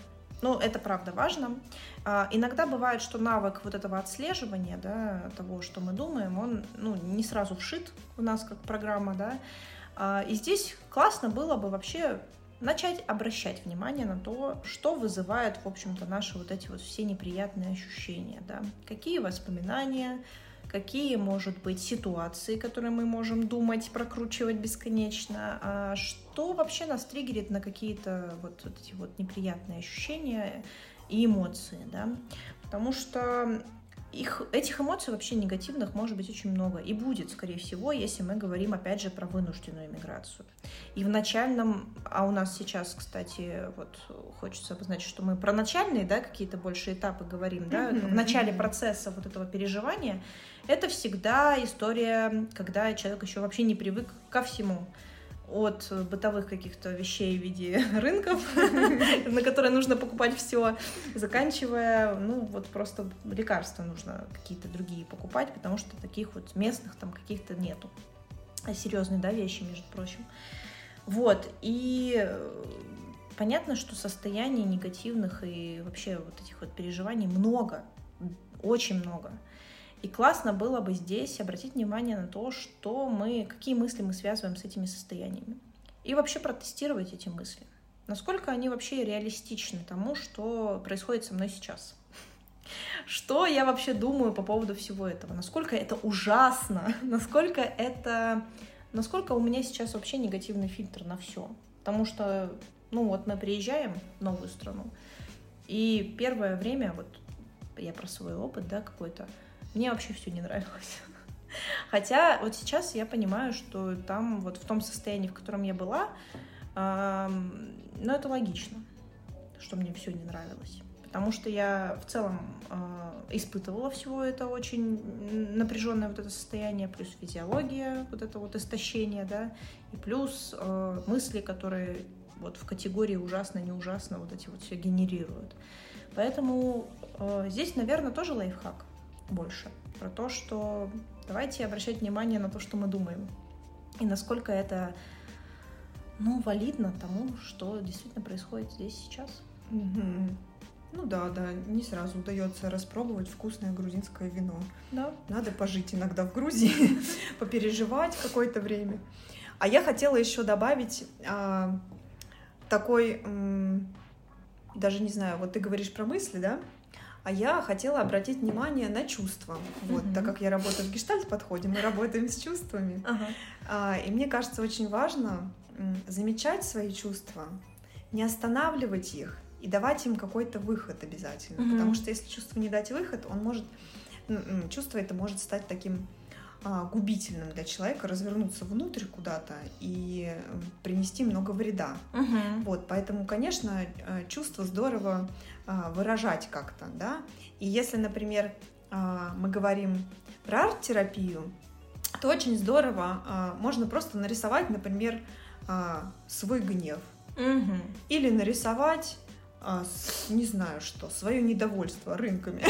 Ну, это правда важно. А, иногда бывает, что навык вот этого отслеживания, да, того, что мы думаем, он ну, не сразу вшит в нас как программа, да. А, и здесь классно было бы вообще начать обращать внимание на то, что вызывает, в общем-то, наши вот эти вот все неприятные ощущения, да. Какие воспоминания, какие, может быть, ситуации, которые мы можем думать, прокручивать бесконечно, а что вообще нас триггерит на какие-то вот, вот эти вот неприятные ощущения и эмоции, да, потому что их, этих эмоций вообще негативных может быть очень много. И будет, скорее всего, если мы говорим, опять же, про вынужденную иммиграцию. И в начальном, а у нас сейчас, кстати, вот хочется обозначить, что мы про начальные, да, какие-то больше этапы говорим, да, в начале процесса вот этого переживания, это всегда история, когда человек еще вообще не привык ко всему от бытовых каких-то вещей в виде рынков, на которые нужно покупать все, заканчивая, ну, вот просто лекарства нужно какие-то другие покупать, потому что таких вот местных там каких-то нету. А серьезные, да, вещи, между прочим. Вот, и понятно, что состояний негативных и вообще вот этих вот переживаний много, очень много. И классно было бы здесь обратить внимание на то, что мы, какие мысли мы связываем с этими состояниями. И вообще протестировать эти мысли. Насколько они вообще реалистичны тому, что происходит со мной сейчас. Что я вообще думаю по поводу всего этого? Насколько это ужасно? Насколько это... Насколько у меня сейчас вообще негативный фильтр на все? Потому что, ну вот мы приезжаем в новую страну, и первое время, вот я про свой опыт, да, какой-то, мне вообще все не нравилось. Хотя вот сейчас я понимаю, что там вот в том состоянии, в котором я была, э, ну это логично, что мне все не нравилось. Потому что я в целом э, испытывала всего это очень напряженное вот это состояние, плюс физиология, вот это вот истощение, да, и плюс э, мысли, которые вот в категории ужасно, не ужасно вот эти вот все генерируют. Поэтому э, здесь, наверное, тоже лайфхак больше. Про то, что давайте обращать внимание на то, что мы думаем. И насколько это ну, валидно тому, что действительно происходит здесь сейчас. Угу. Ну да, да, не сразу удается распробовать вкусное грузинское вино. Да. Надо пожить иногда в Грузии, попереживать какое-то время. А я хотела еще добавить а, такой, м, даже не знаю, вот ты говоришь про мысли, да? А я хотела обратить внимание на чувства. Вот, mm-hmm. так как я работаю в гештальт-подходе, мы работаем с чувствами. Uh-huh. А, и мне кажется, очень важно замечать свои чувства, не останавливать их и давать им какой-то выход обязательно. Mm-hmm. Потому что если чувство не дать выход, он может, чувство это может стать таким а, губительным для человека, развернуться внутрь куда-то и принести много вреда. Угу. Вот, поэтому, конечно, э, чувство здорово выражать как-то, да. И если, например, а, мы говорим про арт-терапию, то очень здорово можно просто нарисовать, например, свой гнев. Угу. Или нарисовать не знаю что, свое недовольство рынками.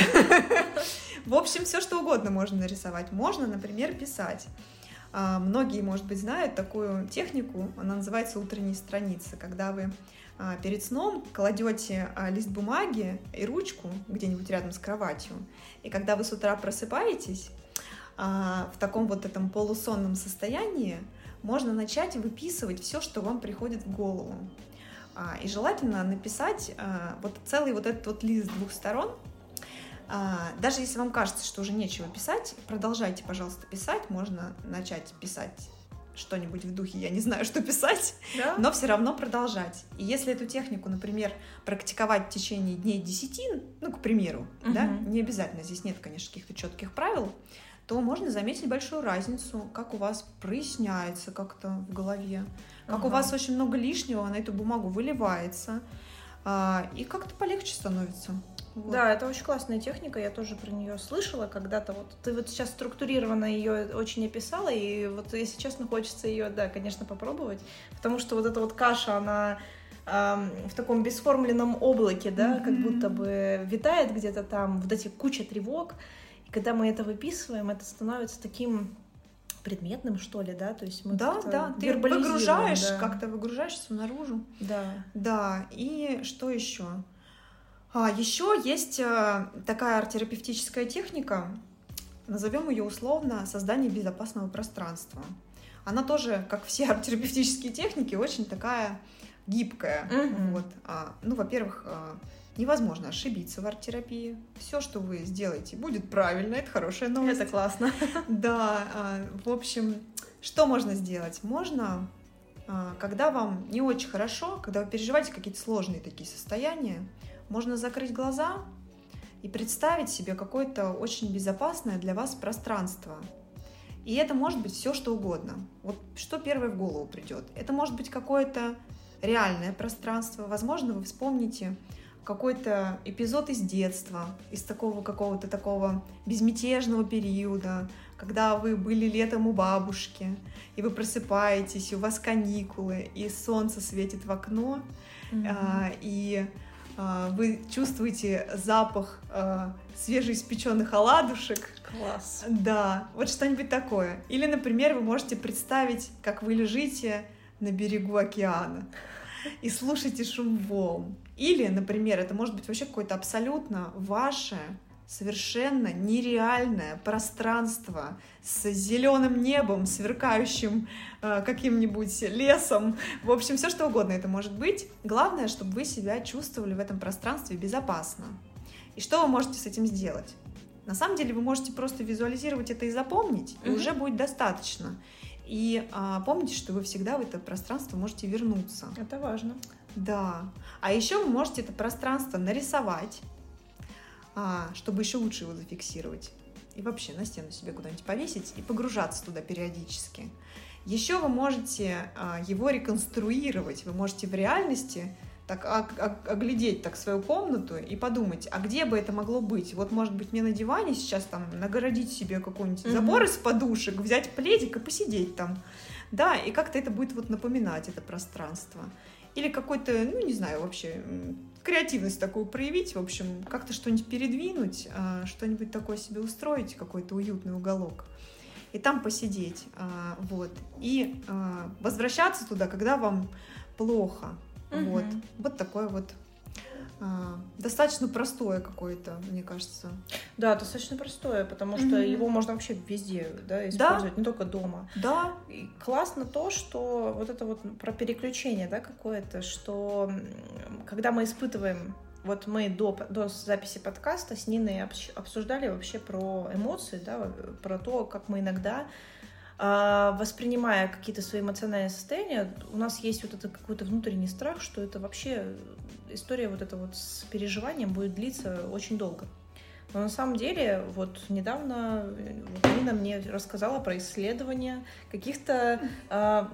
В общем, все что угодно можно нарисовать. Можно, например, писать. А, многие, может быть, знают такую технику, она называется утренние страницы, когда вы а, перед сном кладете а, лист бумаги и ручку где-нибудь рядом с кроватью, и когда вы с утра просыпаетесь, в таком вот этом полусонном состоянии можно начать выписывать все, что вам приходит в голову. И желательно написать вот целый вот этот вот лист с двух сторон, а, даже если вам кажется, что уже нечего писать, продолжайте, пожалуйста, писать. Можно начать писать что-нибудь в духе «я не знаю, что писать», да? но все равно продолжать. И если эту технику, например, практиковать в течение дней 10, ну, к примеру, угу. да, не обязательно, здесь нет, конечно, каких-то четких правил, то можно заметить большую разницу, как у вас проясняется как-то в голове, как угу. у вас очень много лишнего на эту бумагу выливается, а, и как-то полегче становится. Вот. Да, это очень классная техника, я тоже про нее слышала когда-то. Вот ты вот сейчас структурированно ее очень описала, и вот если честно, хочется ее, да, конечно, попробовать, потому что вот эта вот каша, она в таком бесформленном облаке, да, mm-hmm. как будто бы витает где-то там, вот эти куча тревог, и когда мы это выписываем, это становится таким предметным, что ли, да, то есть мы да, да, ты выгружаешь, да. как-то выгружаешься наружу, да, да, и что еще? А еще есть э, такая арт-терапевтическая техника, назовем ее условно создание безопасного пространства. Она тоже, как все арт-терапевтические техники, очень такая гибкая. Мгм. Вот. А, ну, во-первых, а, невозможно ошибиться в арт-терапии. Все, что вы сделаете, будет правильно. Это хорошая новость. Это классно. Да, а, в общем, что можно сделать? Можно, а, когда вам не очень хорошо, когда вы переживаете какие-то сложные такие состояния, можно закрыть глаза и представить себе какое-то очень безопасное для вас пространство. И это может быть все, что угодно. Вот что первое в голову придет. Это может быть какое-то реальное пространство. Возможно, вы вспомните какой-то эпизод из детства, из такого какого-то такого безмятежного периода, когда вы были летом у бабушки, и вы просыпаетесь, и у вас каникулы, и солнце светит в окно, а, и вы чувствуете запах а, свежеиспеченных оладушек. Класс. Да, вот что-нибудь такое. Или, например, вы можете представить, как вы лежите на берегу океана и слушаете шум волн. Или, например, это может быть вообще какое-то абсолютно ваше совершенно нереальное пространство с зеленым небом, сверкающим э, каким-нибудь лесом. В общем, все что угодно это может быть. Главное, чтобы вы себя чувствовали в этом пространстве безопасно. И что вы можете с этим сделать? На самом деле вы можете просто визуализировать это и запомнить, и Мгм. уже будет достаточно. И а, помните, что вы всегда в это пространство можете вернуться. Это важно. Да. А еще вы можете это пространство нарисовать, чтобы еще лучше его зафиксировать. И вообще на стену себе куда-нибудь повесить и погружаться туда периодически. Еще вы можете а, его реконструировать. Вы можете в реальности так ог- ог- оглядеть так свою комнату и подумать, а где бы это могло быть? Вот, может быть, мне на диване сейчас там нагородить себе какой-нибудь Мгм. забор из подушек, взять пледик и посидеть там. Да, и как-то это будет вот напоминать это пространство. Или какой-то, ну, не знаю, вообще креативность такую проявить, в общем, как-то что-нибудь передвинуть, а, что-нибудь такое себе устроить, какой-то уютный уголок. И там посидеть, а, вот. И а, возвращаться туда, когда вам плохо. Мгм. Вот. Вот такое вот достаточно простое какое-то, мне кажется. Да, достаточно простое, потому что Мгм. его можно вообще везде да, использовать, не только дома. Да, И классно то, что вот это вот про переключение, да, какое-то, что когда мы испытываем, вот мы до, до записи подкаста с Ниной обсуждали вообще про эмоции, да, про то, как мы иногда а, воспринимая какие-то свои эмоциональные состояния, у нас есть вот это какой-то внутренний страх, что это вообще история вот эта вот с переживанием будет длиться очень долго. Но на самом деле, вот недавно э, Нина мне рассказала про исследования каких-то а,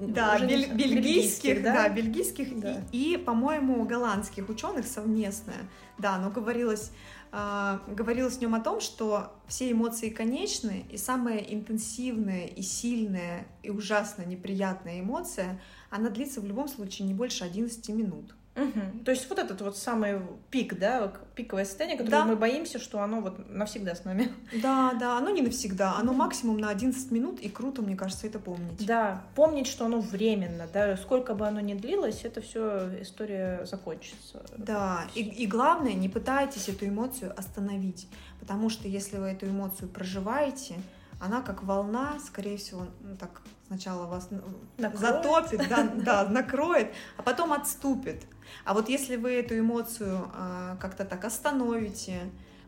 да, уже не бель- знаю, бельгийских, да, да? бельгийских и- Да. и, по-моему, голландских ученых совместное. Да, но говорилось, а, говорилось в нем о том, что все эмоции конечны, и самая интенсивная и сильная и ужасно неприятная эмоция, она длится в любом случае не больше 11 минут. Мгм. То есть вот этот вот самый пик, да, пиковое состояние, которое Да. мы боимся, что оно вот навсегда с нами. Да, да, оно не навсегда, оно максимум на 11 минут, и круто, мне кажется, это помнить. Да, помнить, что оно временно, да, сколько бы оно ни длилось, это все история закончится. Да, и, и главное, не пытайтесь эту эмоцию остановить, потому что если вы эту эмоцию проживаете, она как волна, скорее всего, ну, так сначала вас ну, Накроет. затопит, да, да, накроет, а потом отступит. А вот если вы эту эмоцию а, как-то так остановите,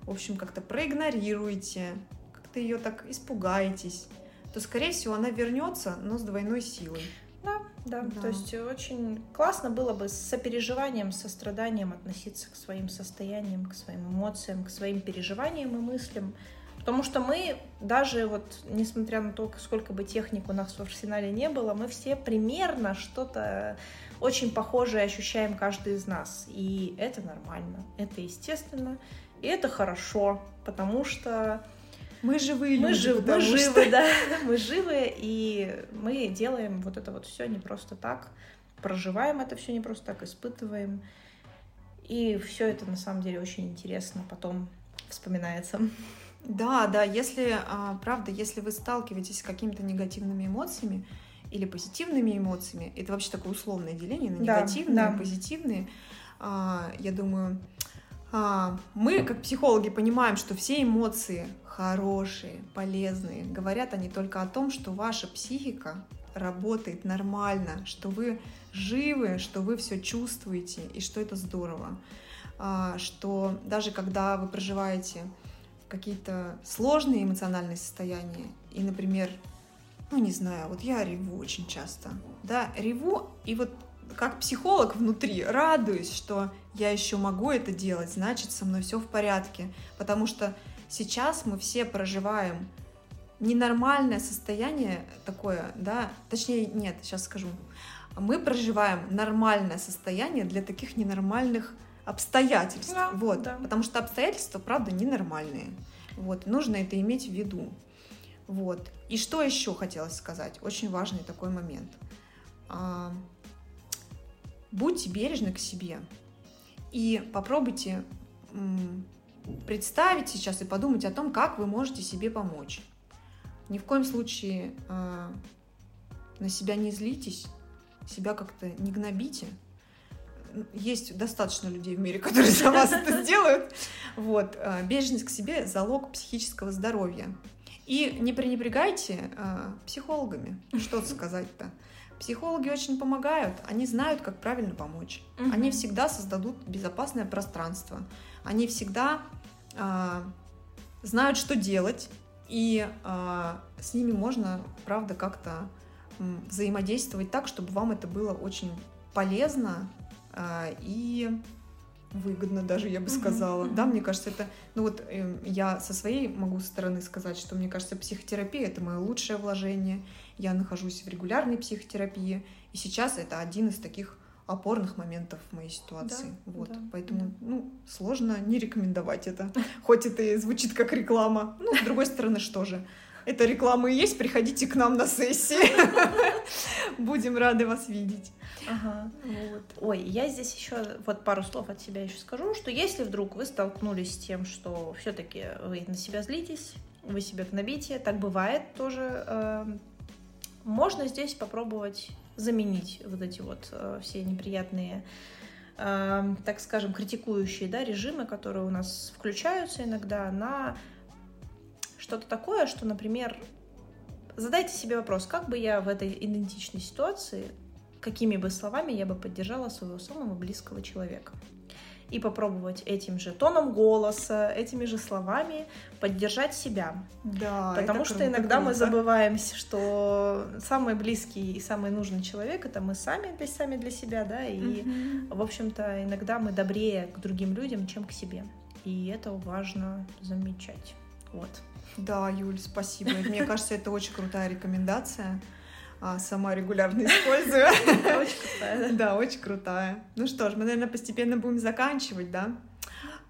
в общем, как-то проигнорируете, как-то ее так испугаетесь, то, скорее всего, она вернется, но с двойной силой. Да, да, Да. То есть очень классно было бы с сопереживанием, состраданием относиться к своим состояниям, к своим эмоциям, к своим переживаниям и мыслям. Потому что мы, даже вот несмотря на то, сколько бы техник у нас в арсенале не было, мы все примерно что-то очень похожее ощущаем каждый из нас. И это нормально, это естественно, и это хорошо, потому что Мы живые мы люди, живы, мы потому что- живы, да, мы живы, и мы делаем вот это вот все не просто так, проживаем это все не просто так, испытываем, и все это на самом деле очень интересно потом вспоминается. Да, да, если, а, правда, если вы сталкиваетесь с какими-то негативными эмоциями или позитивными эмоциями, это вообще такое условное деление на Да, негативные да. позитивные, а, я думаю, А, мы, как психологи, понимаем, что все эмоции хорошие, полезные. Говорят они только о том, что ваша психика работает нормально, что вы живы, что вы все чувствуете и что это здорово. Что даже когда вы проживаете какие-то сложные эмоциональные состояния, и, например, ну не знаю, вот я реву очень часто, да, реву, и вот как психолог внутри радуюсь, что я еще могу это делать, значит, со мной все в порядке. Потому что сейчас мы все проживаем ненормальное состояние такое, да, точнее, нет, сейчас скажу. Мы проживаем нормальное состояние для таких ненормальных обстоятельств. Да, вот, да. потому что обстоятельства, правда, ненормальные. Вот, нужно это иметь в виду. Вот. И что еще хотелось сказать? Очень важный такой момент. А, будьте бережны к себе и попробуйте представить сейчас и подумать о том, как вы можете себе помочь. Ни в коем случае э, на себя не злитесь, себя как-то не гнобите. Есть достаточно людей в мире, которые за вас это сделают. Вот. Э, бережность к себе – залог психического здоровья. И не пренебрегайте э, психологами. Что сказать-то? Психологи очень помогают, они знают, как правильно помочь. Угу. Они всегда создадут безопасное пространство. Они всегда э, знают, что делать, и э, с ними можно, правда, как-то взаимодействовать так, чтобы вам это было очень полезно и выгодно даже, я бы сказала. Да, мне кажется, это... Ну вот э, я со своей могу стороны сказать, что мне кажется, психотерапия — это мое лучшее вложение. Я нахожусь в регулярной психотерапии, и сейчас это один из таких опорных моментов в моей ситуации. Да, вот. Да, Поэтому, да. ну, сложно не рекомендовать это. Хоть это и звучит как реклама. Ну, с другой стороны, что же? Это реклама и есть, приходите к нам на сессии. Будем рады вас видеть. Ага. Вот. Ой, я здесь еще вот пару слов от себя еще скажу, что если вдруг вы столкнулись с тем, что все-таки вы на себя злитесь, вы себя гнобите, так бывает тоже, э, можно здесь попробовать заменить вот эти вот э, все неприятные э, так скажем, критикующие да, режимы, которые у нас включаются иногда, на что-то такое, что, например, задайте себе вопрос, как бы я в этой идентичной ситуации какими бы словами я бы поддержала своего самого близкого человека. И попробовать этим же тоном голоса, этими же словами поддержать себя. Да. Потому что круто, иногда круто. мы забываем, что самый близкий и самый нужный человек это мы сами для сами для себя, да, и угу. в общем-то иногда мы добрее к другим людям, чем к себе. И это важно замечать. Вот. Да, Юль, спасибо. Мне кажется, это очень крутая рекомендация а, сама регулярно использую. Очень крутая, да? очень крутая. Ну что ж, мы, наверное, постепенно будем заканчивать, да?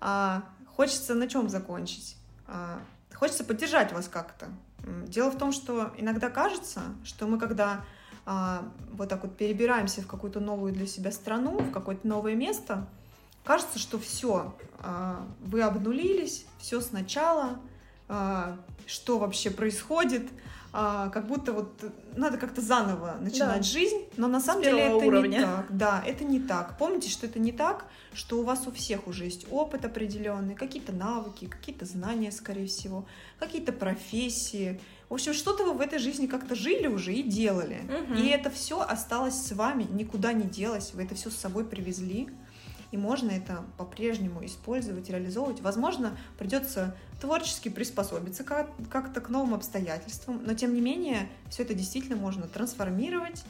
А, хочется на чем закончить? А, хочется поддержать вас как-то. Дело в том, что иногда кажется, что мы когда вот так вот перебираемся в какую-то новую для себя страну, в какое-то новое место, кажется, что все, вы обнулились, все сначала, что вообще происходит, а, как будто вот надо как-то заново начинать да. жизнь, но на самом деле это уровня. не так. Да, это не так. Помните, что это не так, что у вас у всех уже есть опыт определенный, какие-то навыки, какие-то знания, скорее всего, какие-то профессии. В общем, что-то вы в этой жизни как-то жили уже и делали. Угу. И это все осталось с вами, никуда не делось. Вы это все с собой привезли и можно это по-прежнему использовать, реализовывать. Возможно, придется творчески приспособиться как-то к новым обстоятельствам, но тем не менее все это действительно можно трансформировать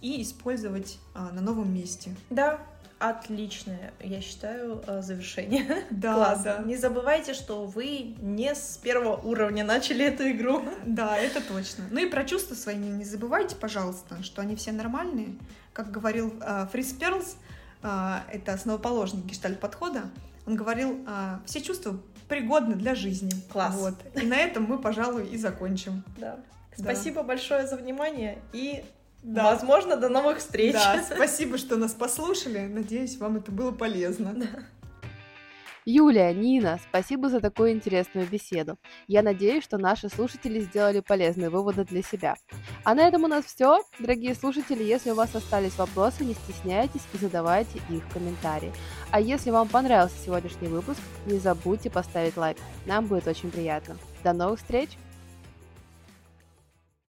и использовать а, на новом месте. Да, отличное, я считаю, а, завершение. Да, Классно. да. Не забывайте, что вы не с первого уровня начали эту игру. Да, это точно. Ну и про чувства свои не забывайте, пожалуйста, что они все нормальные. Как говорил uh, Фрис Перлс, а, это основоположник гештальт-подхода, он говорил, а, все чувства пригодны для жизни. Класс. Вот. И на этом мы, пожалуй, и закончим. Да. Спасибо да. большое за внимание и да. Возможно, до новых встреч. Да, спасибо, что нас послушали. Надеюсь, вам это было полезно. Да. Юлия, Нина, спасибо за такую интересную беседу. Я надеюсь, что наши слушатели сделали полезные выводы для себя. А на этом у нас все. Дорогие слушатели, если у вас остались вопросы, не стесняйтесь и задавайте их в комментарии. А если вам понравился сегодняшний выпуск, не забудьте поставить лайк. Нам будет очень приятно. До новых встреч!